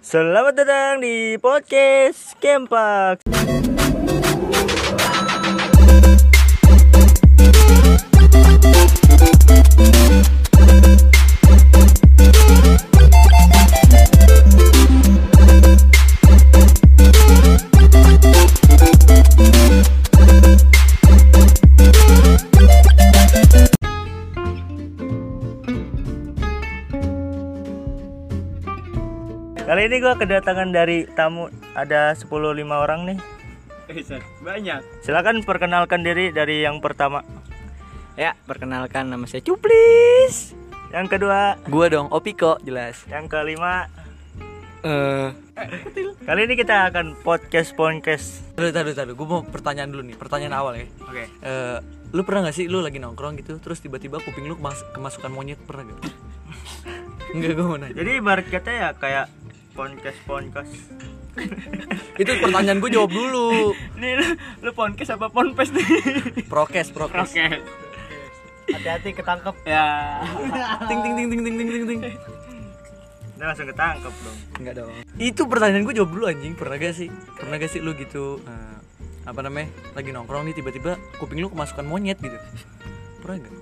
Selamat datang di podcast Kempak. Kali ini gue kedatangan dari tamu ada 10-5 orang nih. Banyak. Silakan perkenalkan diri dari yang pertama. Ya, perkenalkan nama saya Cuplis. Yang kedua, Gua dong, Opiko jelas. yang kelima. Eh, Kali ini kita akan podcast podcast. Taduh, taduh, taduh. Gue mau pertanyaan dulu nih, pertanyaan awal ya. oke. Eh, lu pernah gak sih lu lagi nongkrong gitu, terus tiba-tiba kuping lu kemas- kemasukan monyet pernah gak? Enggak, gue mau nanya. Jadi ibarat kata ya kayak podcast podcast. Itu pertanyaan gue jawab dulu. Nih lu, lu podcast apa ponpes nih? Prokes, prokes. Hati-hati ketangkep. ya. Ting ting ting ting ting ting ting ting. Nah, langsung ketangkep dong. Enggak dong. Itu pertanyaan gue jawab dulu anjing. Pernah gak sih? Pernah gak sih lu gitu eh, apa namanya? Lagi nongkrong nih tiba-tiba kuping lu kemasukan monyet gitu. Pernah gak?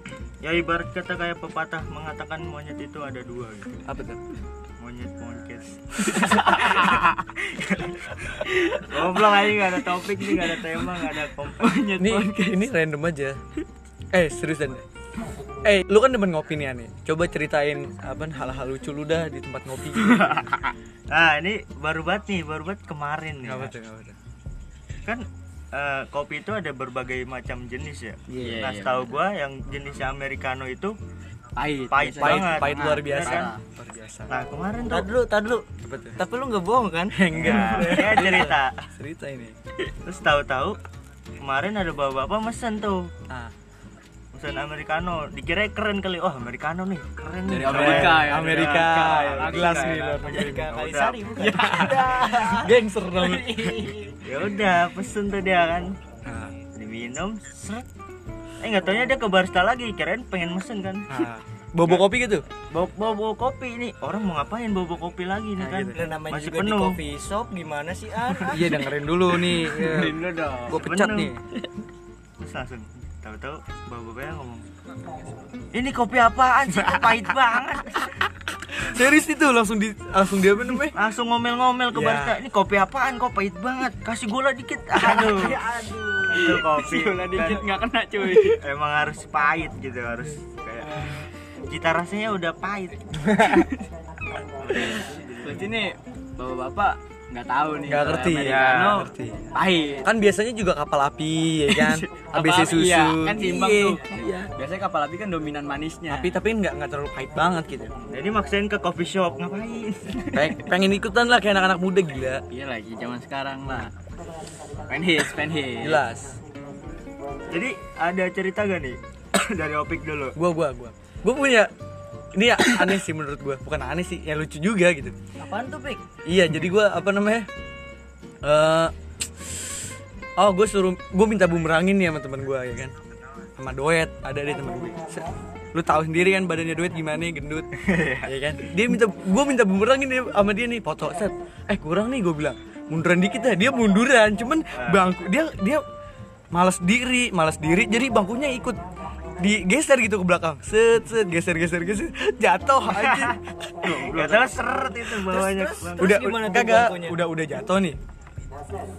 Ya ibarat kata kayak pepatah mengatakan monyet itu ada dua gitu. Apa tuh? Monyet podcast. Goblok aja gak ada topik nih, gak ada tema, gak ada kompas. Ini ini random aja. Eh, serius dan Eh, lu kan demen ngopi nih aneh. Coba ceritain apa hal-hal lucu lu dah di tempat ngopi. Nah, ini baru banget nih, baru banget kemarin nih. Apa tuh? Apa tuh? Kan eh, kopi itu ada berbagai macam jenis ya. Iya, nah, iya, setahu gua yang jenisnya americano itu Pahit. Pahit. Pahit, banget. pahit Nah, luar iya biasa. kan? Luar biasa. Nah, kemarin tuh dulu, tad dulu. Tuh? Tapi lu nggak bohong kan? Enggak. dia cerita. Cerita ini. Terus tahu-tahu kemarin ada bapak-bapak mesen tuh Ah, pesan americano dikira keren kali oh americano nih keren nih Dari Keren. Amerika ya. Amerika. Amerika, nih ya. luar Amerika negeri. Kalisari bukan? Gangster dong. ya udah pesen tuh dia kan Ah, diminum seret eh nggak taunya dia ke barista lagi kirain pengen mesen kan ah. Bobo kopi gitu? bawa bawa, bawa kopi ini orang mau ngapain bawa, bawa kopi lagi nih Nah, kan gitu. Namanya masih juga di penuh coffee shop gimana sih ah? Iya dengerin dulu nih. Dulu dong. Gue pecat Penuh. nih. terus langsung tahu-tahu bapak-bapaknya ngomong ini kopi apaan sih pahit banget Serius itu langsung di langsung dia apa namanya? langsung ngomel-ngomel ke barista ini kopi apaan? Kok pahit banget. Kasih gula dikit. Aduh. Itu kopi. Gula dikit nggak kena cuy. emang harus pahit gitu harus kayak cita rasanya udah pahit. Berarti nih bapak-bapak nggak tahu nih. Nggak ngerti, Americano nggak ngerti. Pahit. Kan biasanya juga kapal api ya kan? ABC susu. iya, kan seimbang Iya, tuh. Iya. Biasanya kapal api kan dominan manisnya. Tapi tapi nggak nggak terlalu pahit banget gitu. jadi maksain ke coffee shop ngapain Peng- pengen ikutan lah kayak anak-anak muda gila. Iya lagi zaman sekarang lah. Pen hits, pen hits. Jelas. jadi ada cerita gak nih dari opik dulu Gua gua gua. Gua punya ini ya aneh sih menurut gua. Bukan aneh sih, ya lucu juga gitu. Apaan tuh, Pik? Iya, jadi gua apa namanya? Eh Oh, gue suruh gue minta bumerangin nih sama teman gua ya kan. Sama Doet, ada deh teman gue. Lu tahu sendiri kan badannya Doet gimana gendut. ya kan? Dia minta gua minta bumerangin dia sama dia nih foto set. Eh, kurang nih gue bilang. Munduran dikit ya. Dia munduran, cuman bangku dia dia malas diri, malas diri jadi bangkunya ikut digeser gitu ke belakang. Set set geser geser geser. Jatuh aja. Gak salah seret itu bawahnya. udah kagak udah udah jatuh nih.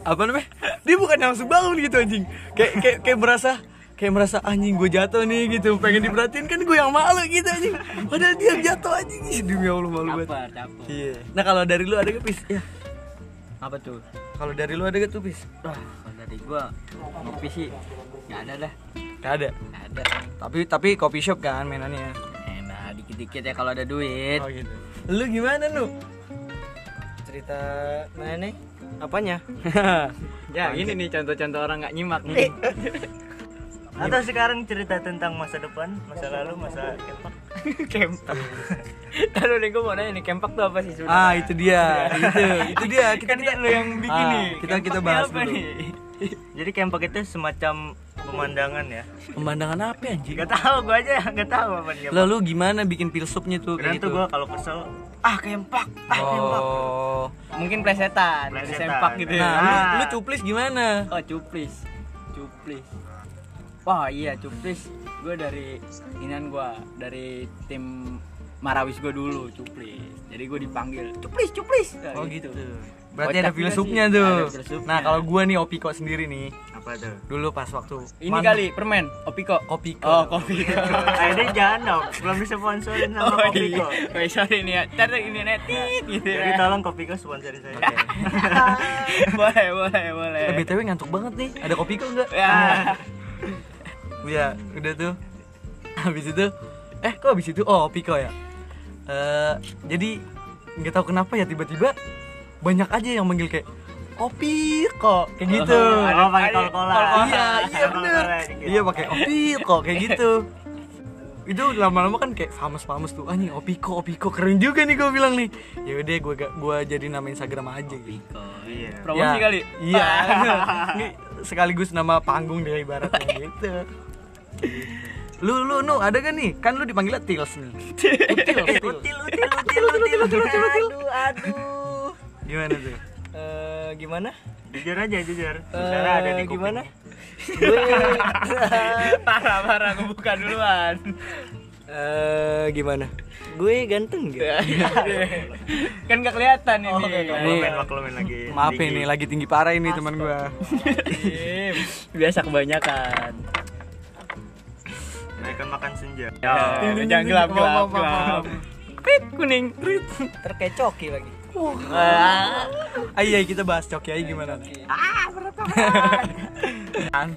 Apa namanya? Dia bukan langsung bangun gitu anjing. Kayak kayak kayak merasa kayak merasa anjing gue jatuh nih gitu. Pengen diperhatiin kan gue yang malu gitu anjing. Padahal dia jatuh anjing. Demi allah malu banget. Iya. Nah kalau dari lu ada gak pis? Ya Apa tuh? kalau dari lu ada gak tuh pis dari gua ngopi sih nggak ada dah. gak ada Nggak ada. tapi tapi coffee shop kan mainannya Enak dikit-dikit ya kalau ada duit. oh gitu lu gimana lu Cerita mana nih? Apanya? ya, ini nih contoh-contoh orang nggak nyimak nih. atau sekarang cerita tentang masa depan masa lalu masa kepak Kempak. Taruh nih gue mau nanya nih, kempak tuh apa sih sebenarnya? Ah, itu dia. itu, itu dia. Kita Kan kita lu yang bikin Ah, nih. kita- kita bahas apa dulu. nih? Jadi kempak itu semacam pemandangan ya. pemandangan apa ya, anjing? Gak tahu gua aja gak tahu apa kempak. Lalu gimana bikin filsupnya tuh Keren kayak tuh gitu? gua kalau kesel ah kempak, ah kempak. Oh. Mungkin plesetan, Plesetan. sempak gitu ya. Nah, lu, Ah. lu cuplis gimana? Oh, cuplis. Cuplis. Wah, iya cuplis. Gue dari inian gua, dari tim Marawis gue dulu cuplis. Jadi gue dipanggil cuplis, cuplis. Nah, Oh gitu. gitu. Berarti Kocak ada sih. tuh. Ada. Nah, kalau gua nih Opiko sendiri nih, Apa tuh? dulu pas waktu ini mang- kali permen, Opiko. Kopiko. Oh, Kopiko. Akhirnya jangan dong, belum disponsorin sama Oh Kopiko. iya. Oh, sorry nih ya. Ntar ini netit gitu Jadi ya. tolong Kopiko sponsorin saya. boleh, boleh, boleh. Eh, BTW ngantuk banget nih. Ada Kopiko enggak? Ya. Iya, udah tuh. Habis itu eh kok habis itu oh Opiko ya. Eh jadi nggak tahu kenapa ya tiba-tiba banyak aja yang manggil kayak Opiko kayak gitu. Oh, Oh, pakai ada- kol-kolan. kol-kolan. iya, iya Ada bener. gitu. Iya pakai Opiko kayak gitu. Itu lama-lama kan kayak famous-famous tuh. Anjing Opiko, Opiko keren juga nih gue bilang nih. Ya udah gue gua jadi nama Instagram aja gitu. Iya. Promosi Ya, kali. Iya. Ini sekaligus nama panggung deh ibaratnya gitu. Lu lu nu ada gak nih? Kan lu dipanggilnya Tils nih. Util, Eh, util. util, util, util, util, util, Aduh, aduh. Gimana tuh? Eh, gimana? Jujur aja, jujur. Saudara ada di Eh, gimana? parah parah gue buka duluan Eh gimana? Gue ganteng gitu. kan gak kelihatan ini Oh, Maklumin, maklumin lagi. Maaf ini lagi tinggi parah ini teman gua. Im, biasa kebanyakan Mereka makan senja. ya, jangan gelap gelap gelap Krit, kuning Krit. Terkecoki lagi. Ah, Ayo ayo, kita bahas coki aja gimana? Kan?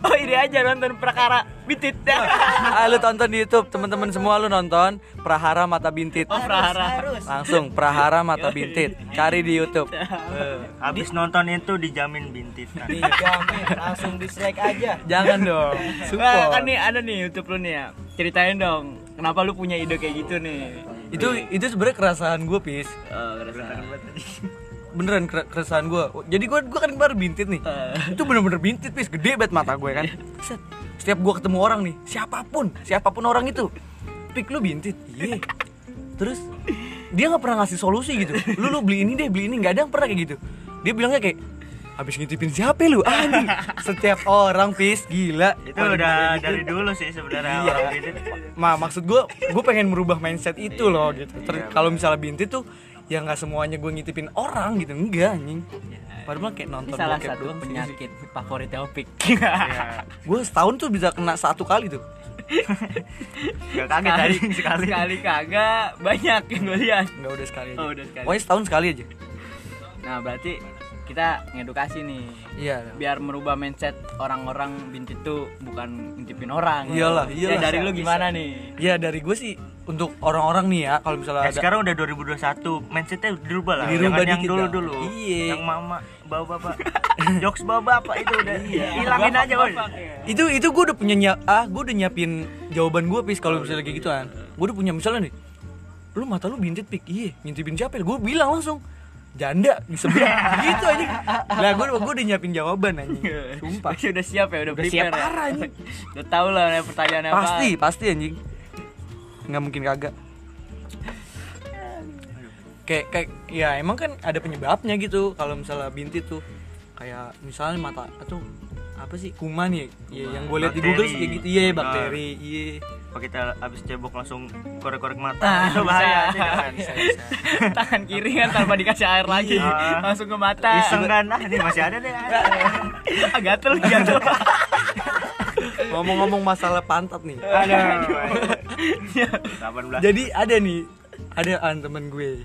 oh ini aja nonton perkara bitit Ah, lu tonton di YouTube, teman-teman semua lu nonton Prahara Mata Bintit. oh prahara Langsung Prahara Mata Bintit. Cari di YouTube. Eh, Habis nonton itu dijamin bintit. Dijamin langsung dislike aja. Jangan dong. Nah, Support. kan nih ada nih YouTube lu nih ya ceritain dong kenapa lu punya ide kayak gitu nih Itu itu sebenarnya keresahan gue, Pis. oh, keresahan. beneran kere- keresahan gue jadi gue gue kan kemarin bintit nih. Eh. itu bener-bener bintit pis. Gede banget mata gue kan. Set. setiap gue ketemu orang nih siapa pun siapa pun orang itu pik lu bintit. Iya. Terus dia nggak pernah ngasih solusi gitu. Lu lu beli ini deh beli ini. Nggak ada yang pernah kayak gitu. Dia bilangnya kayak habis ngintipin siapa lu anjing setiap orang pis gila Itu Paling udah gede gitu. dari dulu sih sebenarnya Iya. orang bintit. Ma, maksud gue, gue pengen merubah mindset itu loh gitu. Iya, kalau misalnya bintit tuh, ya nggak semuanya gue ngintipin orang gitu, enggak anjing. Padahal kayak nonton salah satu sih. penyakit favorit Taufik Gue setahun tuh bisa kena satu kali tuh. Gak kaget tadi sekali. sekali kagak banyak yang gue lihat Enggak udah sekali aja. Oh, udah sekali. Pokoknya setahun sekali aja. nah berarti kita ngedukasi nih Iya. biar merubah mindset orang-orang bintit tuh bukan ngintipin orang Iyalah, ya iyalah. dari lu Bisa, gimana nih Ya dari gue sih untuk orang-orang nih ya, kalau misalnya Ya ada sekarang udah 2021, mindsetnya dirubah lah. Dirubah Jangan yang dikit dulu-dulu. dong. Iya. Yang mama bawa bapak. Jokes bawa bapak itu udah Iya. hilangin aja, woy. itu itu gue udah punya nyiap ah gue udah nyiapin jawaban gue pis kalau misalnya kayak gituan gue udah punya misalnya nih lu mata lu bintit pik iya ngintipin siapa ya gue bilang langsung janda di sebelah gitu aja lah gue gue udah nyiapin jawaban anjing. Sumpah. Pasti udah siap ya, udah, Udah siap ya? parah, anjing. udah tahu lah nih pertanyaannya apa. pasti pasti anjing. Nggak mungkin kagak. Kayak kayak ya emang kan ada penyebabnya gitu kalau misalnya bintit tuh. Kayak misalnya mata atau apa sih kuman ya, ya yang gue lihat di Google sih kayak gitu. Iya bakteri iya Apa kita habis cebok langsung korek-korek mata. Ah, itu bahaya. bisa. jangan. Tangan kiri kan tanpa dikasih air lagi, Iya. langsung ke mata. Iseng kan, ah ini masih ada deh. ada. Ah, gatel gatel. ngomong-ngomong masalah pantat nih Ada. 18. jadi ada nih ada an temen gue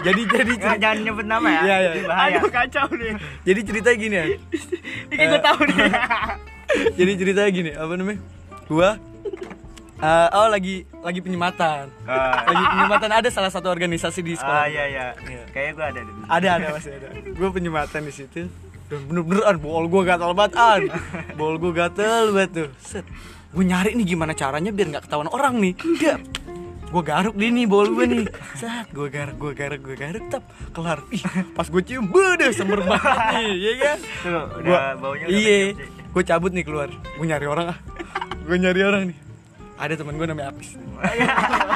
jadi jadi Nggak, ceri- jangan nyebut nama ya. Iya, iya. Ini bahaya. Aduh kacau nih. jadi ceritanya gini ya Ini gue tahu nih. jadi ceritanya gini apa namanya gua eh, oh lagi lagi penyematan. Ah, lagi penyematan ada salah satu organisasi di sekolah. Ah iya iya. Kayaknya gua ada deh. ada ada masih ada. Gue penyematan di situ. Dan bener-bener an bol gue gatal banget an. Bol gue gatel banget tuh. Set. Gue nyari nih gimana caranya biar nggak ketahuan orang nih. Enggak gue garuk di nih bol gue nih. Saat gue garuk gue garuk gue garuk tap kelar. Ih, pas gue cium beuh semer banget nih ya kan? Tuh, udah Gua, baunya udah iya. gue cabut nih keluar. Gue nyari orang ah. Gue nyari orang nih ada teman gue namanya Apis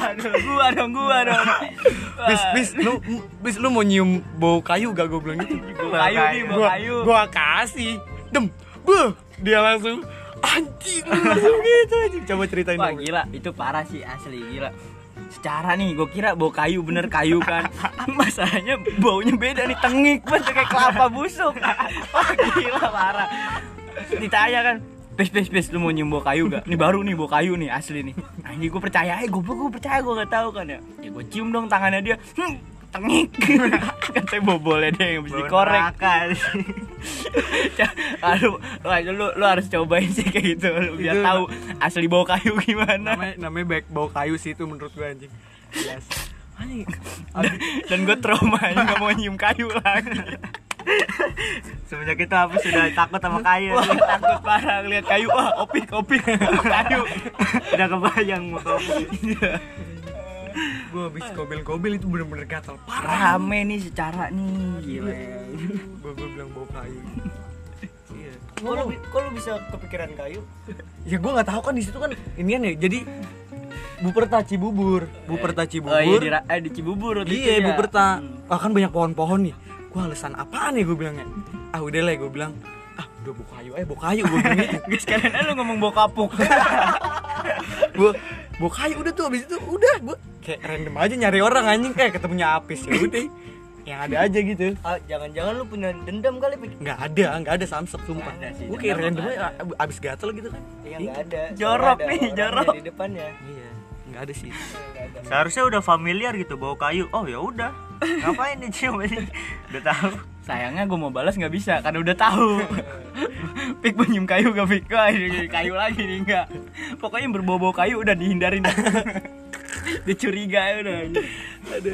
Aduh, gua dong, gua dong. bis bis lu bis lu mau nyium bau kayu gak gue bilang gitu Bau kayu nih, bau kayu. gua kasih dem beuh dia langsung anjing langsung gitu anjing coba ceritain Wah dong. gila, itu parah sih asli gila. Secara nih, gue kira bau kayu bener kayu kan. Masalahnya baunya beda nih, tengik banget kayak kelapa busuk. Wah gila parah. Ditanya kan, Pes, pes, pes, lu mau nyium bau kayu gak? Ini baru nih bau kayu nih, asli nih Nah ini gue percaya, eh gue gue percaya gue gak tahu kan ya Ya gue cium dong tangannya dia hmm, Tengik Katanya bobolnya dia yang bisa dikorek sih. Aduh, wah, lu, lu harus cobain sih kayak gitu lu biar Itu- tahu asli bau kayu gimana. namanya namanya baik bau kayu sih itu menurut gue anjing anjing Dan, dan gue trauma nggak mau nyium kayu lagi. Semenjak itu aku sudah takut sama kayu. Wah, takut parah lihat kayu. Wah, opik, opik, kayu. udah kebayang mau kopi. gue habis kobel-kobel itu bener-bener gatal parah Rame nih secara nih, gila. gue gue bilang bau kayu iya Kok lu, kok lu bisa kepikiran kayu? ya gue nggak tahu kan di situ kan inian ya jadi Buperta Cibubur Buperta Cibubur Oh iya di, eh, di Cibubur Iya, ya. Buperta. Ah kan banyak pohon-pohon nih. Gua alasan apaan nih gue bilangnya? Ah udah lah gue bilang. Ah udah buka kayu, eh buka kayu gue bilang gitu. Guys, kalian eh, lu ngomong bau kapuk. Gue buka kayu udah tuh abis itu udah gue kayak random aja nyari orang anjing kayak ketemunya Apis ya udah. Yang ada aja gitu. Ah, jangan-jangan lu punya dendam kali? Nggak ada, nggak ada samsek sumpah. Nggak Gue kayak random nggak aja abis gatel gitu kan. Iya enggak ada. Jorok ada nih, jorok. Di depannya. Iya, nggak ada sih. Seharusnya udah familiar gitu bau kayu. Oh ya udah. Ngapain nih cium ini? Udah tahu. Sayangnya gue mau balas nggak bisa karena udah tahu. Pik mau nyium kayu gak Pik? Kayu lagi nih enggak. Pokoknya yang berbau-bau kayu udah dihindarin. Dia curiga ya udah. Ada.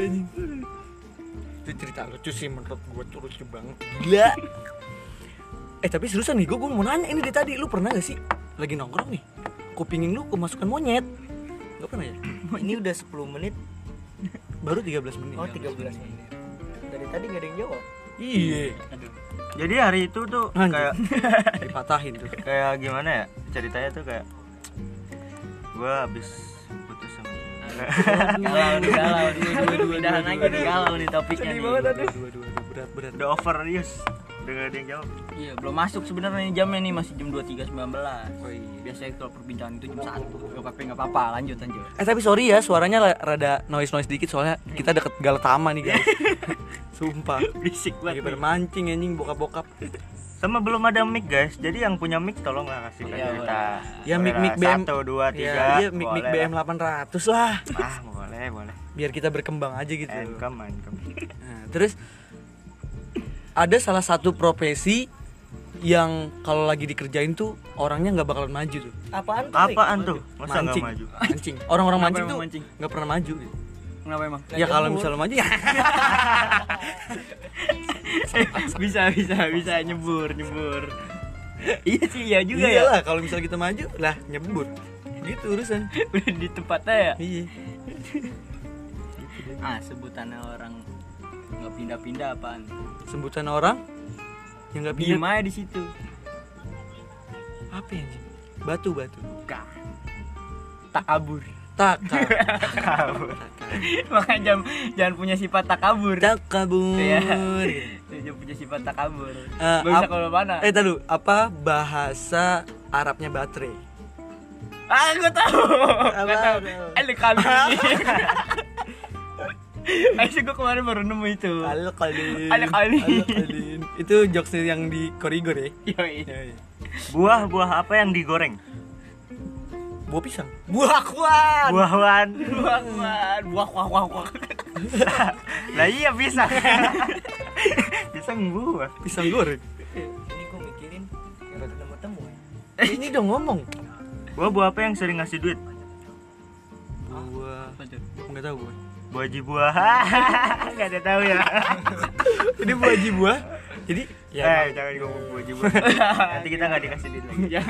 Itu cerita lucu sih menurut gue tuh lucu banget. Gila. Eh tapi seriusan nih, gue mau nanya ini dari tadi, lu pernah gak sih lagi nongkrong nih, kupingin lu kemasukan monyet? Gak pernah ya? Ini udah 10 menit. Baru 13 menit. Oh, 13 menit. Dari tadi enggak ada yang jawab. Iya. Jadi hari itu tuh Anjing. kayak Dipatahin tuh. kayak gimana ya? Ceritanya tuh kayak gua habis putus sama dia. Galau nih, galau nih. Dua pindahan lagi nih galau nih topiknya nih. Dua, dua, dua, dua, berat, berat. Udah over gak ada yang jawab. Iya, belum masuk sebenarnya jamnya nih masih jam 23.19. Oh iya. Biasanya kalau perbincangan itu jam 1. Gak apa-apa, gak apa-apa. Lanjut, lanjut. Eh tapi sorry ya, suaranya rada noise-noise dikit soalnya kita deket Galatama nih guys. Sumpah. Berisik Lagi banget. nih. bermancing anjing bokap-bokap. Sama belum ada mic guys. Jadi yang punya mic tolonglah kasih Iya, kita. Ya mic mic lah, BM. Satu, dua, tiga. Ya, iya mic mic BM lah. 800 lah. Ah boleh boleh. Biar kita berkembang aja gitu. Income income. Nah, terus ada salah satu profesi yang kalau lagi dikerjain tuh orangnya nggak bakalan maju tuh. Apaan tuh? Apaan tuh? Masa maju? Mancing. Orang-orang mancing tuh nggak pernah maju. Gitu. Kenapa emang? Ya kalau misalnya maju ya bisa, bisa, bisa nyebur, nyebur. iya sih, iya juga ya. Iyalah, kalau misalnya kita maju lah nyebur. Gitu urusan. Udah di tempatnya ya. Iya. Ah, sebutannya orang nggak pindah-pindah apaan? Sebutan orang yang nggak Diem pindah. aja di situ. Apa ya? Batu batu. Kah. Tak kabur. Makanya jangan, jangan punya sifat tak kabur. Takabur. Iya. Jangan punya sifat tak kabur. Eh, bisa kalau mana. Eh, tadi apa bahasa Arabnya baterai? Ah, gue tahu. Gue tahu. Ele Ayo gue kemarin baru nemu itu. Al-Qalin. Al-Qalin. Al-Qalin. Itu jokes yang di Korigor ya? Yoi. Buah-buah apa yang digoreng? Buah pisang. Buah kuat. Buah-buahan. Buah kuat. Buah kuah kuah kuah. Lah iya pisang. pisang buah. Pisang goreng. Ini gua mikirin kira ketemu-temu. Eh, ini dong ngomong. Buah-buah apa yang sering ngasih duit? Buah. Enggak tahu gue. Buah ji buah. Enggak ada tahu ya. Ini buah haji buah. Jadi eh, jangan ngomong buah ji buah. Nanti kita nggak dikasih duit lagi. Ya.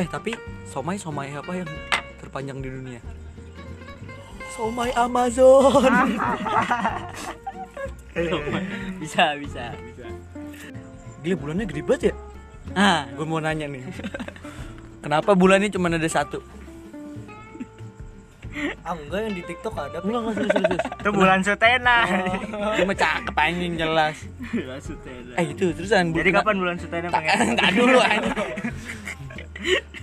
Eh tapi somai somai apa yang terpanjang di dunia? Somai Amazon. bisa bisa bisa Gila bulannya gede banget ya. Ah, gue mau nanya nih. Kenapa bulannya cuma ada satu? Ah enggak yang di TikTok ada Enggak enggak serius serius. Itu bulan Sutena. Cuma cakep anjing jelas. maksudnya Eh itu terusan. Jadi kapan bulan Sutena pengen? Tak dulu anjing.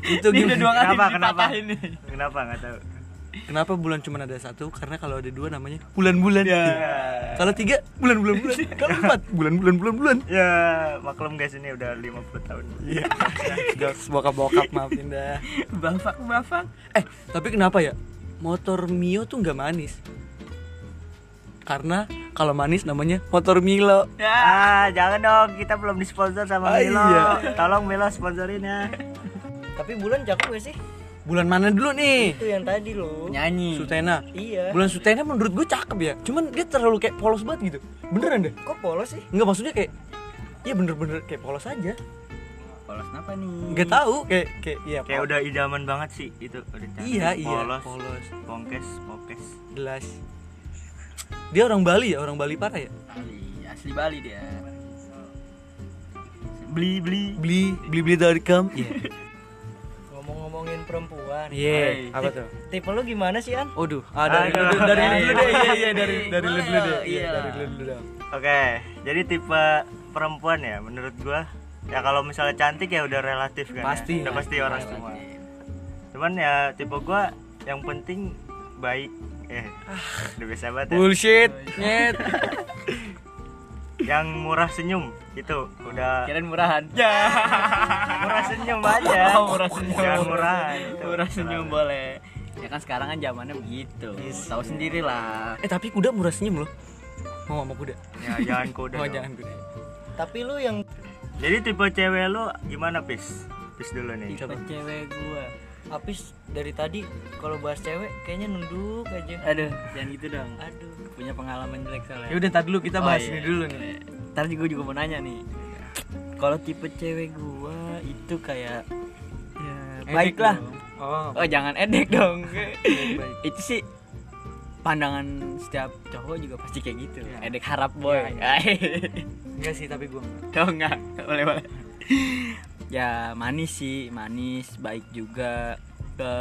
itu ini udah dua kali Kenapa, kenapa? nih Kenapa nggak tahu? Kenapa bulan cuma ada satu? Karena kalau ada dua namanya bulan-bulan. Kalau tiga bulan-bulan bulan. Kalau empat bulan-bulan bulan bulan. Ya maklum guys ini udah 50 tahun. Iya. Jokes bokap-bokap maafin dah. bafak bafak Eh tapi kenapa ya? Motor Mio tuh nggak manis. Karena kalau manis namanya motor Milo. Ah, jangan dong, kita belum disponsor sama Ah, Milo. iya. Tolong Milo sponsorin ya. tapi bulan cakep gak sih Bulan mana dulu nih? itu yang tadi loh nyanyi Sutena. iya Bulan Sutena menurut gue cakep ya. Cuman dia terlalu kayak polos banget gitu. Beneran deh. kok polos sih Enggak maksudnya kayak Iya bener-bener kayak polos aja. Polos apa nih Nggak tahu kayak kayak iya. Kayak udah idaman banget sih itu udah cantik. Iya iya. Polos, polos. pongkes, pokes. Jelas. Dia orang Bali ya, orang Bali parah ya. Bali asli Bali dia Beli beli. Beli beli beli.com. Iya. ngomong-ngomongin perempuan Iya. Apa tuh? tipe lu gimana sih an Waduh, ah, dari Aduh. lu dulu, dari lu dulu deh. Iya iya dari dari lu Boleh dulu deh. Iya, iya. dari lu dulu dong. Oke, jadi tipe perempuan ya menurut gua ya kalau misalnya cantik ya udah relatif kan. ya. Pasti. Udah pasti orang semua. Cuman ya tipe gua yang penting baik. Eh, udah biasa banget ya. Bullshit. Nyet. Yang murah senyum itu udah kirain murahan ya murah senyum aja. Oh, murah senyum. Jangan murahan. itu. murah senyum boleh ya kan sekarang kan zamannya begitu tahu sendiri lah Eh tapi kuda murah senyum loh. Mau sama kuda? Ya jangan kuda. Oh dong. jangan kuda. tapi lu yang Jadi tipe cewek lu gimana, Pis? Pis dulu nih. tipe cewek gua Apis dari tadi kalau bahas cewek kayaknya nunduk aja aduh jangan gitu dong aduh punya pengalaman jelek soalnya Ya udah tar dulu kita Oh, bahas iya. ini dulu nih. Ntar gue juga mau nanya nih. Kalau tipe cewek gua itu kayak ya baik lah. Oh. Oh jangan edek dong. itu sih pandangan setiap cowok juga pasti kayak gitu. Iya. Edek harap boy. Enggak sih tapi gua enggak. Tahu nggak? Nggak Boleh boleh. ya manis sih, manis, baik juga. Ke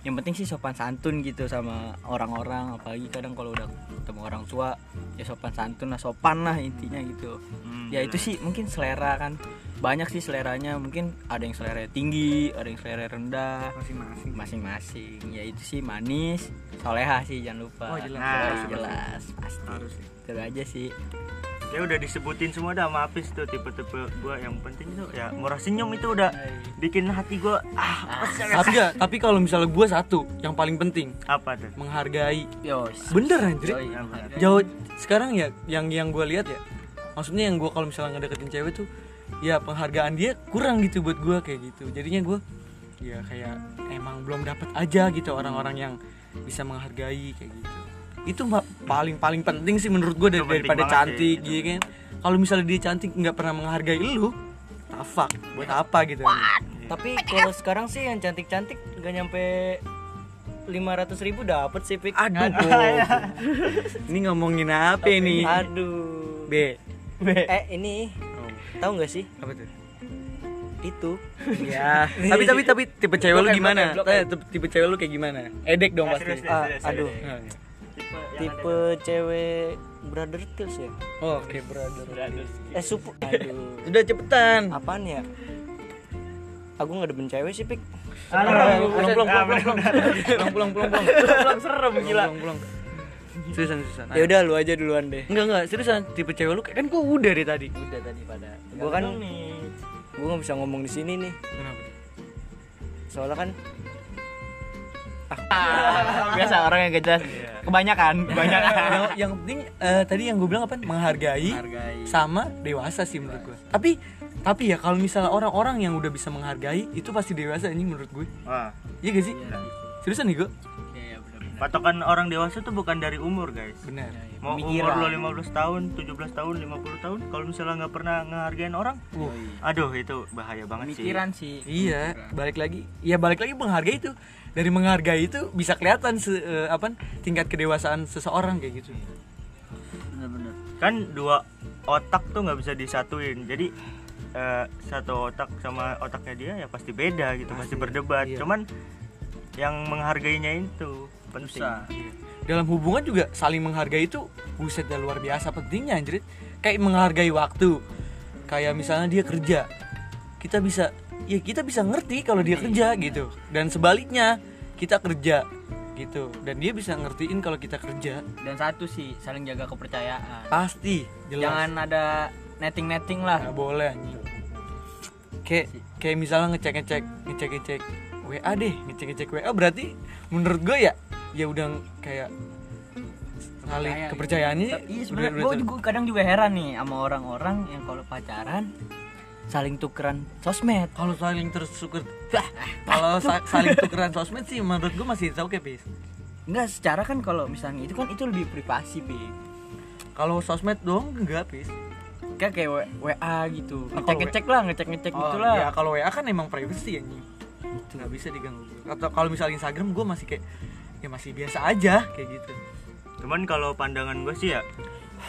yang penting sih sopan santun gitu sama orang-orang apalagi kadang kalau udah ketemu orang tua ya sopan santun lah sopan lah intinya gitu Hmm, ya itu sih mungkin selera kan banyak sih seleranya mungkin ada yang selera tinggi ada yang selera rendah Masing-masing. masing-masing ya itu sih manis soleha sih jangan lupa Oh, jelas. Nah, jelas, jelas pasti Harus itu aja sih Ya udah disebutin semua dah sama Apis tuh tipe-tipe gua yang penting tuh ya murah senyum itu udah bikin hati gua ah, Tapi enggak, tapi kalau misalnya gua satu yang paling penting apa tuh? menghargai. yos Bener anjir. Jauh sekarang ya yang yang gua lihat ya. Maksudnya yang gua kalau misalnya ngedeketin cewek tuh ya penghargaan dia kurang gitu buat gua kayak gitu. Jadinya gua ya kayak emang belum dapat aja gitu orang-orang yang bisa menghargai kayak gitu. Itu mah paling paling penting sih menurut gua dari, daripada cantik sih, gitu kan. Kalau misalnya dia cantik nggak pernah menghargai lu, tafak buat apa gitu. tapi kalau sekarang sih yang cantik-cantik nggak nyampe 500 ribu dapet sih pik Aduh, ini ngomongin apa ini? aduh B. eh ini tahu nggak sih Apa tuh? itu Ya, tapi tapi tapi tipe cewek lu gimana? Eh, tipe- tipe cewek lu kayak gimana? Edek dong Ah, pasti. Ah, aduh. Tipe, yang tipe cewek brother tils ya Oh, oke, brother. eh supu aduh Udah cepetan. apaan ya aku nggak demen cewek sih pik Pulang pulang pulang pulang. Pulang pulang pulang pulang. pulang serem gila Pulang pulang. Seriusan seriusan. ya udah lu aja duluan deh Enggak enggak, seriusan tipe cewek lu kan gua udah dari tadi. udah tadi pada gua kan gua nggak bisa ngomong di sini nih Kenapa? soalnya kan biasa orang yang gak jelas kebanyakan kebanyakan yang, yang penting eh, tadi yang gue bilang apa? Menghargai, Menghargai. sama dewasa sih menurut gue. Tapi tapi ya kalau misalnya orang-orang yang udah bisa menghargai itu pasti dewasa ini menurut gue. Wah, Iya gak sih? Seriusan nih gue? Iya, benar-benar. patokan orang dewasa tuh bukan dari umur guys. Benar mau Pemikiran. umur lo 15 tahun 17 tahun 50 tahun kalau misalnya nggak pernah ngehargain orang aduh itu bahaya banget sih. Pemikiran sih. Iya balik lagi. Ya balik lagi menghargai itu. Dari menghargai itu bisa kelihatan se- eh, apa tingkat kedewasaan seseorang kayak gitu. Bener-bener kan dua otak tuh nggak bisa disatuin. Jadi eh, satu otak sama otaknya dia ya pasti beda gitu pasti. berdebat. Iya. cuman yang menghargainya itu penting. Susah. dalam hubungan juga saling menghargai itu buset dah luar biasa pentingnya anjrit. Kayak menghargai waktu. Kayak misalnya dia kerja. Kita bisa ya kita bisa ngerti kalau dia kerja gitu. Dan sebaliknya kita kerja gitu. Dan dia bisa ngertiin kalau kita kerja. Dan satu sih saling jaga kepercayaan. Pasti jelas. Jangan ada netting netting lah. Nggak boleh anjing. Kayak kayak misalnya ngecek ngecek ngecek ngecek WA deh ngecek ngecek WA berarti menurut gue ya ya udah kayak saling Percaya, kepercayaannya iya sebenarnya gue udah- kadang juga heran nih sama orang-orang yang kalau pacaran saling tukeran sosmed. Kalau saling tersukur kalau sa- saling tukeran sosmed sih menurut gue masih oke pis enggak secara kan kalau misalnya itu kan itu lebih privasi bi kalau sosmed dong enggak pis kayak kayak WA gitu. Nah, ngecek ngecek lah ngecek ngecek oh, gitu lah ya kalau WA kan emang privacy anjing. Itu nggak bisa diganggu. Atau kalau misalnya Instagram gue masih kayak ya masih biasa aja kayak gitu. Cuman kalau pandangan gue sih ya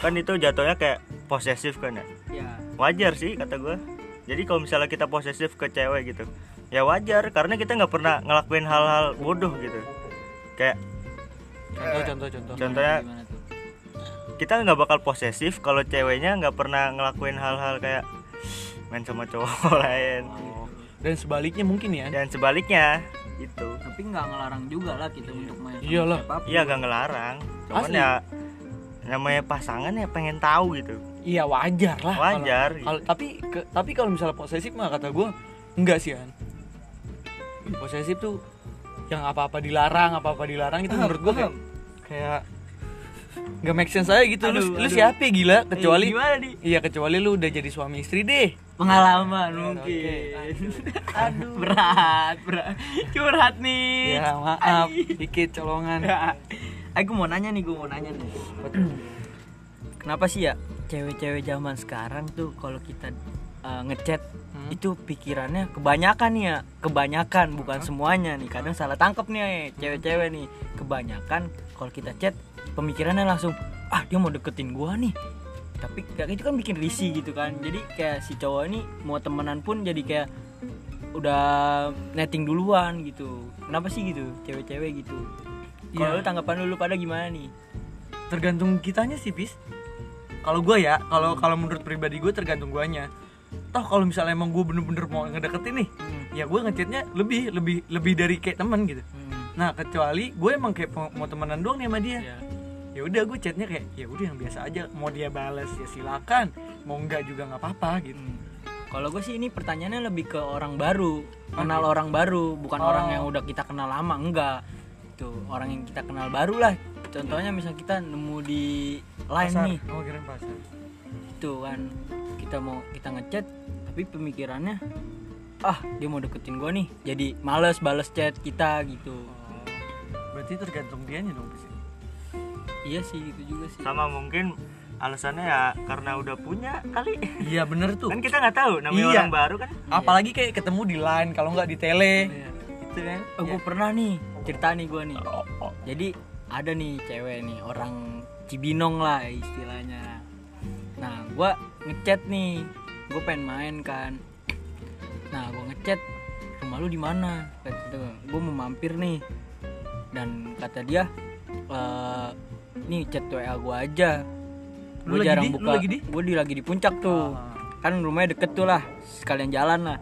kan itu jatuhnya kayak posesif kan ya? Ya. Wajar sih kata gue jadi kalau misalnya kita posesif ke cewek gitu ya wajar karena kita nggak pernah ngelakuin hal-hal bodoh gitu. Kayak contoh contoh contoh. Contohnya gimana kita nggak bakal posesif kalau ceweknya nggak pernah ngelakuin hal-hal kayak main sama cowok lain. Dan sebaliknya mungkin ya? Dan sebaliknya itu tapi nggak ngelarang juga lah kita untuk main Iyalah. iya gak ngelarang. Cuman Asli. ya namanya pasangan ya pengen tahu gitu. Iya wajar lah Wajar, kalau, tapi ke- tapi kalau misalnya posesif mah kata gue enggak sih an. Posesif tuh yang apa-apa dilarang apa-apa dilarang itu menurut gue kayak kayak nggak make sense aja gitu. Lu, Aduh, lu aduh. siapa gila. Kecuali Eh, gimana nih? Iya kecuali lu udah jadi suami istri deh. Pengalaman Ya, mungkin. aduh. Berat berat. Curhat nih. Ya maaf. Dikit colongan. Aku mau nanya nih gue mau nanya nih. Kenapa sih ya cewek-cewek zaman sekarang tuh kalau kita uh, ngechat Hmm. itu pikirannya kebanyakan nih ya. Kebanyakan bukan semuanya nih. Kadang salah tangkep nih cewek-cewek nih. Kebanyakan kalau kita chat pemikirannya langsung ah dia mau deketin gua nih. Tapi kayak itu kan bikin risih gitu kan. Jadi kayak si cowok ini mau temenan pun jadi kayak udah netting duluan gitu. Kenapa sih gitu cewek-cewek gitu? Kalau lu tanggapan lu, lu pada gimana nih? Tergantung kitanya sih bis kalau gue ya kalau kalau menurut pribadi gue tergantung guanya toh kalau misalnya emang gue bener-bener mau ngedeketin nih Hmm. ya gue ngechatnya lebih lebih lebih dari kayak teman gitu Hmm. nah kecuali gue emang kayak mau, temenan doang nih sama dia Ya. ya udah gue chatnya kayak ya udah yang biasa aja mau dia balas ya silakan mau enggak juga nggak apa-apa gitu Hmm. Kalau gue sih ini pertanyaannya lebih ke orang baru, kenal orang baru, bukan Oh. orang yang udah kita kenal lama, enggak. Itu orang yang kita kenal baru lah. Contohnya misal kita nemu di line Pasar. nih, oh kirain pasar itu kan kita mau kita ngechat, tapi pemikirannya ah dia mau deketin gue nih, jadi males bales chat kita gitu. oh, berarti tergantung dianya dong bis Iya sih itu juga sih. sama mungkin alasannya ya karena udah punya kali iya bener tuh kan kita nggak tahu namanya Iya. orang baru kan apalagi kayak ketemu di line kalau nggak di tele Iya. gitu kan Oh, gue pernah nih cerita nih gue nih. Oh, oh. Jadi ada nih cewek nih orang Cibinong lah istilahnya. Nah gue ngechat nih, gue pengen main kan. Nah gue ngechat rumah lu di mana? Kata gue mau mampir nih. Dan kata dia, "Eh, nih chat WA gue aja. Gue jarang di- buka. Gue di lagi di puncak tuh. Ah. Kan rumahnya deket tuh lah, sekalian jalan lah.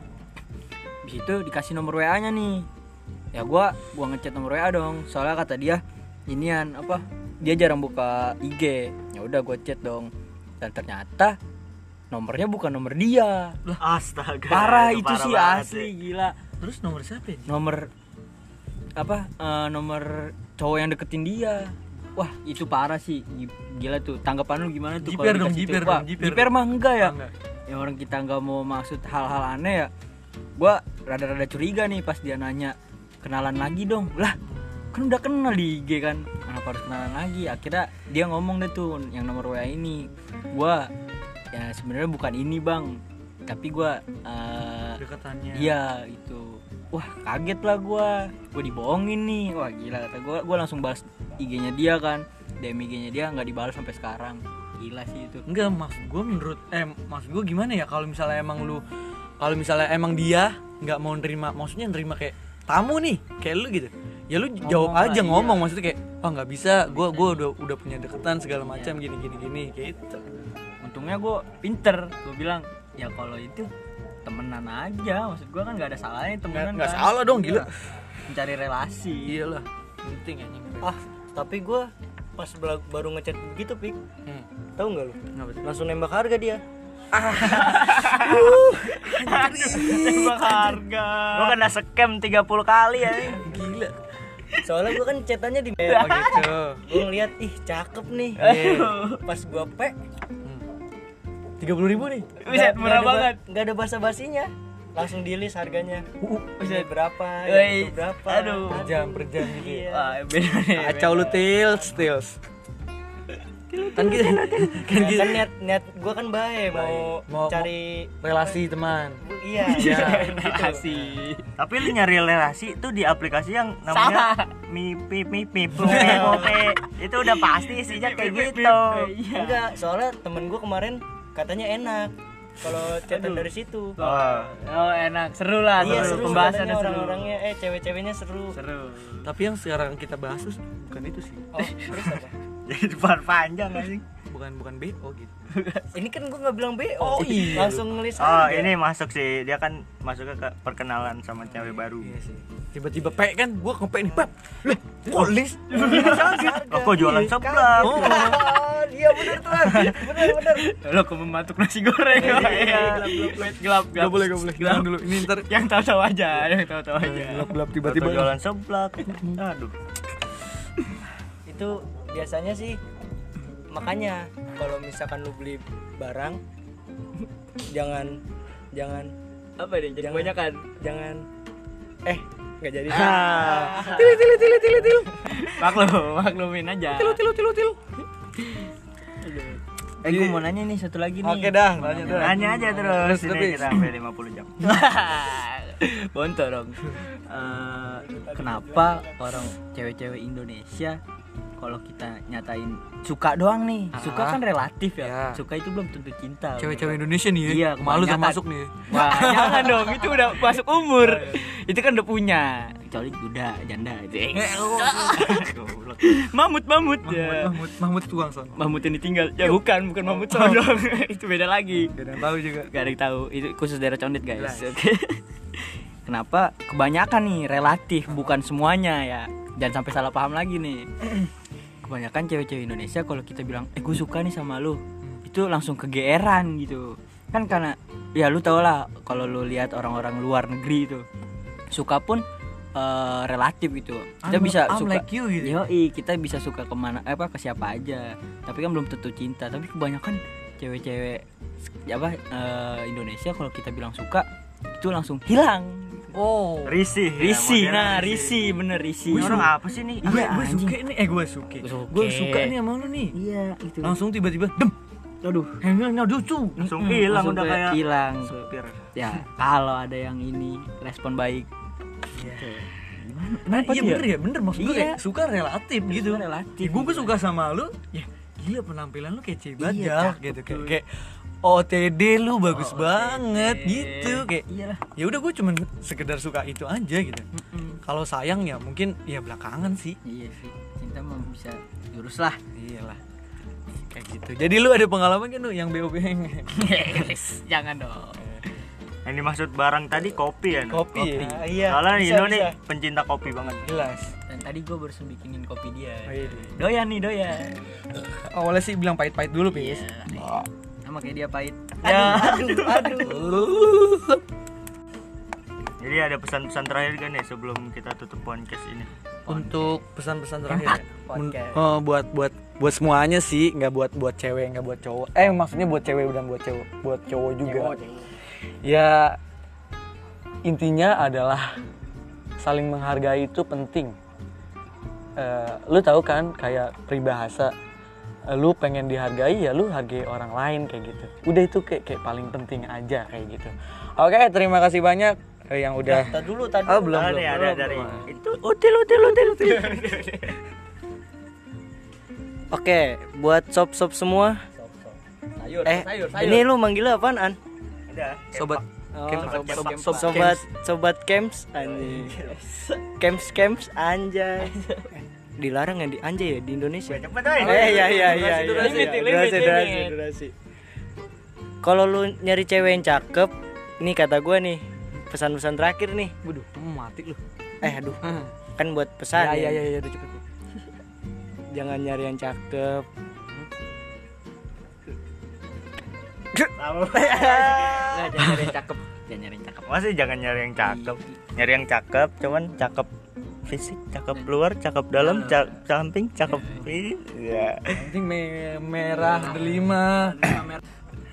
Di situ dikasih nomor WA-nya nih ya gua gua ngechat nomor WA dong soalnya kata dia inian apa dia jarang buka IG ya udah gua chat dong dan ternyata nomornya bukan nomor dia. Astaga parah itu sih banget asli sih. gila. Terus nomor siapa ya nomor apa eh, nomor cowok yang deketin dia. Wah itu parah sih. Gi- gila tuh. Tanggapan lu gimana tuh Jiper dong, jiper dong, jiper. jiper mah enggak ya? Enggak. yang orang kita nggak mau maksud hal-hal aneh ya. Gua rada-rada curiga nih pas dia nanya kenalan lagi dong? Lah kan udah kenal di IG kan. Kenapa harus kenalan lagi? Akhirnya dia ngomong deh tuh yang nomor WA ini. Gua ya sebenarnya bukan ini bang. Tapi gua eh, Dekatannya. iya itu wah kaget lah gua. Gua dibohongin nih. Wah gila kata gua. Gua langsung balas IG-nya dia kan. DM IG-nya dia nggak dibalas sampai sekarang. Gila sih itu. Enggak, maksud gue menurut eh maksud gue gimana ya? Kalau misalnya emang lu kalau misalnya emang dia nggak mau nerima maksudnya nerima kayak tamu nih kayak lu gitu. Ya lu jawab lah, aja iya. ngomong. Maksudnya kayak oh nggak bisa. Gue gua udah udah punya deketan segala macam gini gini gini kayak itu untungnya gue pinter. Gue bilang ya kalau itu temenan aja. Maksud gue kan nggak ada salahnya temenan nggak kan. salah dong, gila. Iya. mencari relasi. Iyalah penting anjing. Ah tapi gue pas baru ngechat begitu pik. Hmm. tahu nggak lu? Langsung nembak harga dia. Tembak harga. Gua kena scam 30 kali ya. gila. Soalnya gue kan chatannya di oh gitu. Gue ngeliat ih cakep nih. Pas gue pe tiga puluh ribu nih nggak murah banget. nggak ada basa basinya langsung di list harganya Buset. ini berapa itu berapa aduh. per jam per jam gitu ya. iya Wah, beda nih. kacau lu tils tils kan gitu kan gitu kan niat niat gue kan baik mau, Mau- cari relasi teman iya relasi. Tapi lu nyari relasi tuh di aplikasi yang namanya mi pi mi pi pu, pi, pu, pi. Itu udah pasti isinya kayak gitu. Iya. enggak soalnya temen gue kemarin katanya enak kalau chatan dari situ Oh. Oh, enak. Seru lah. iya seru Pembahasannya katanya seru. orang-orangnya eh cewek-ceweknya seru Seru. tapi yang sekarang kita bahas tuh bukan itu sih oh terus apa Jadi depan panjang anjing. Bukan bukan bo gitu ini kan gue nggak bilang bo Oh, iya. langsung ngelis Oh, harga. ini masuk sih. Dia kan masuknya ke perkenalan sama cewek baru. iya sih tiba-tiba pe kan gua ngepe nih pep lah kok list Oh, kok jualan seblak? oh iya bener tuh bener bener Lo kok mematuk nasi goreng. Iya. Gelap, gelap. Gak boleh, gak boleh. Jangan dulu. Ini ntar Yang tahu-tahu aja, yang tahu-tahu aja. gelap-gelap Tiba-tiba tiba-tiba. jualan seblak. Aduh. itu biasanya sih makanya kalau misalkan lu beli barang jangan jangan Apa? Jadi Jangan. banyak kan? jangan eh nggak jadi Tilu, tilu, tilu, tilu, tilu. Maklum, maklumin aja. Tilu, tilu, tilu, tilu. Eh, gue mau nanya nih satu lagi nih. Oke dah, nanya. Nanya aja terus. Ini kita sampai 50 jam. Bonto dong. Eh, kenapa orang cewek-cewek Indonesia kalau kita nyatain suka doang nih, suka Ah. kan relatif ya. Ya. Suka itu belum tentu cinta. Cewek-cewek Indonesia nih ya. Iya, Malu termasuk nih. Wah, jangan dong, itu udah masuk umur. itu kan udah punya. Kecuali duda, janda. mamut, mamut, ya. Mahmud, Mahmud tuang son. Mamut yang ditinggal. Ya bukan, bukan mamut sodong. itu beda lagi. Gak ada yang tahu juga. Gak ada yang tahu. Itu khusus daerah condet, guys. Oke. Kenapa kebanyakan nih relatif bukan semuanya ya. Jangan sampai salah paham lagi nih. Kebanyakan cewek-cewek Indonesia kalau kita bilang, "Eh, gue suka nih sama lu." Itu langsung kegeeran gitu. Kan karena ya lu tau lah kalau lu lihat orang-orang luar negeri itu suka pun eh, relatif gitu. Kita I'm- bisa I'm suka like you gitu. Yoi, kita bisa suka ke mana eh, apa ke siapa aja. Tapi kan belum tentu cinta. Tapi kebanyakan cewek-cewek ya apa eh, Indonesia kalau kita bilang suka itu langsung hilang. Oh. Risih. ya, Risi, nah risi bener risi. Ini orang apa sih nih? Iya, gue anjing. suka nih, eh gue suka. Gue suka nih sama lu nih. Iya, itu. Langsung tiba-tiba dem. Aduh, Hengel lucu. Langsung hilang udah kayak hilang. supir. Ya, kalau ada yang ini respon baik. Nah, Kenapa iya dia? bener ya, bener maksud gue Iya. kayak suka relatif gitu. Suka relatif. Ya, gue suka sama lu, ya gila penampilan lu kece banget Iya, Jal, cakep gitu kayak OTD lu bagus OTD. banget gitu kayak Iyalah. ya udah gue cuman sekedar suka itu aja gitu. Kalau sayang ya mungkin ya belakangan sih. Iya sih, cinta mah bisa jurus lah. Iyalah. Kayak gitu. Jadi lu ada pengalaman kan lu yang BOB Jangan dong. Yang dimaksud barang tadi kopi ya. Nuk? Kopi. ya? Iya Soalnya bisa, Indo nih pencinta kopi banget. Jelas. Dan tadi gue baru bikinin kopi dia. Oh, iya. Doyan nih, doyan. Awalnya sih bilang pahit-pahit dulu, Pis. Iya. Sama kayak dia pahit. Ya. aduh aduh Jadi ada pesan-pesan terakhir kan ya sebelum kita tutup podcast ini. Untuk pesan-pesan terakhir ya. Podcast. oh, buat buat buat semuanya sih, nggak buat buat cewek, nggak buat cowok. Eh maksudnya buat cewek dan buat cowok, buat cowok juga. Ya intinya adalah saling menghargai itu penting. eh, lu tahu kan kayak peribahasa lu pengen dihargai ya lu hargai orang lain kayak gitu udah itu kayak kayak paling penting aja kayak gitu oke terima kasih banyak eh, yang udah Tadi dulu, tadi Oh, belum, Ah, belum, ada belum, dari belum. itu util util util util Oke, buat sob-sob semua. sayur Eh, sayur sayur ini lu manggilnya apaan, An? udah sobat Oh, Kem- sobat, sobat- sobat, sobat, sobat camps anjing. Camps camps anjay. Dilarang ya di anjay ya di Indonesia. cepet woy. Eh iya iya iya. Durasi, iya. durasi, Durasi, durasi, durasi. Kalau lu nyari cewek yang cakep, ini kata gua nih pesan-pesan terakhir nih. waduh mati lu Eh aduh, Ah. kan buat pesan. ya ya. ya ya ya udah cepet Jangan nyari yang cakep. Nggak, jangan nyari yang cakep jangan nyari yang cakep Masih jangan nyari yang cakep. Nyari yang cakep, cuman cakep fisik, cakep luar, cakep dalam, ca- samping, cakep ini. Ya. penting me- merah delima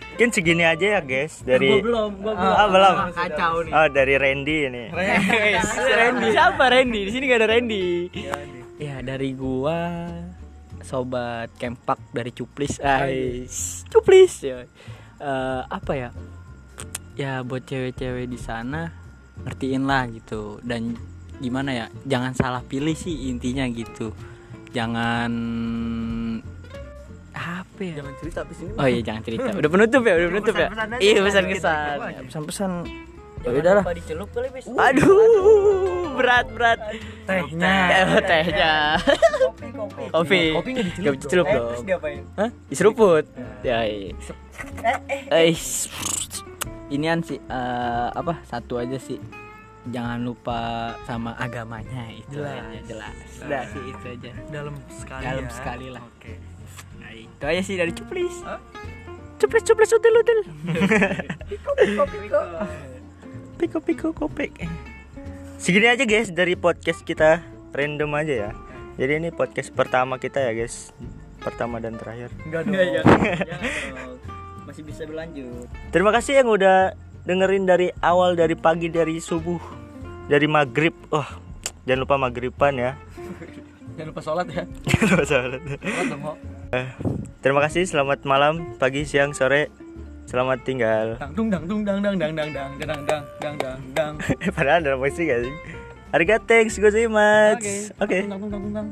Mungkin segini aja ya, guys, dari belum gua Ah, belum. kacau nih Oh, dari Randy ini. Randy siapa Randy? Di sini gak ada Randy. Ya dari gua sobat kempak dari Cuplis. Ais, Cuplis ya. Eh, apa ya? Ya buat cewek-cewek di sana ngertiin lah gitu dan gimana ya? Jangan salah pilih sih intinya gitu. Jangan apa ya? jangan cerita habis ini Oh iya jangan cerita. Udah penutup ya, udah penutup ya. Iya pesan kesan. Pesan-pesan. Ya udahlah. dicelup kali bis Aduh, berat berat. tehnya Eh, tehnya. kopi kopi Kopi. kopi nggak dicelup dicelup eh dong. terus diapain Hah? Diseruput. Ya. iya. Eh, inian sih eh, apa? Satu aja sih. Jangan lupa sama agamanya itu Jelas. aja jelas. Udah sih itu aja. dalam sekali Dalam ya. sekali lah. oke Nah, itu aja sih dari Cuplis. Cuplis cuplis util util. Piko piko kopek. Segini aja guys dari podcast kita random aja ya. Jadi ini podcast pertama kita ya guys. Pertama dan terakhir. enggak dong Enggak, jangan, jangan dong. Masih bisa berlanjut. Terima kasih yang udah dengerin dari awal dari pagi dari subuh dari maghrib. Oh, jangan lupa maghriban ya. jangan lupa sholat ya Jangan lupa sholat. sholat dong Ho. Eh, Terima kasih. Selamat malam, pagi, siang, sore. Selamat tinggal. dang dang dung dang dang dang dang dang dang dang dang dang dang Padahal ada musik gak sih? Arigato, thanks, gozaimasu. Oke. dang dang dung dang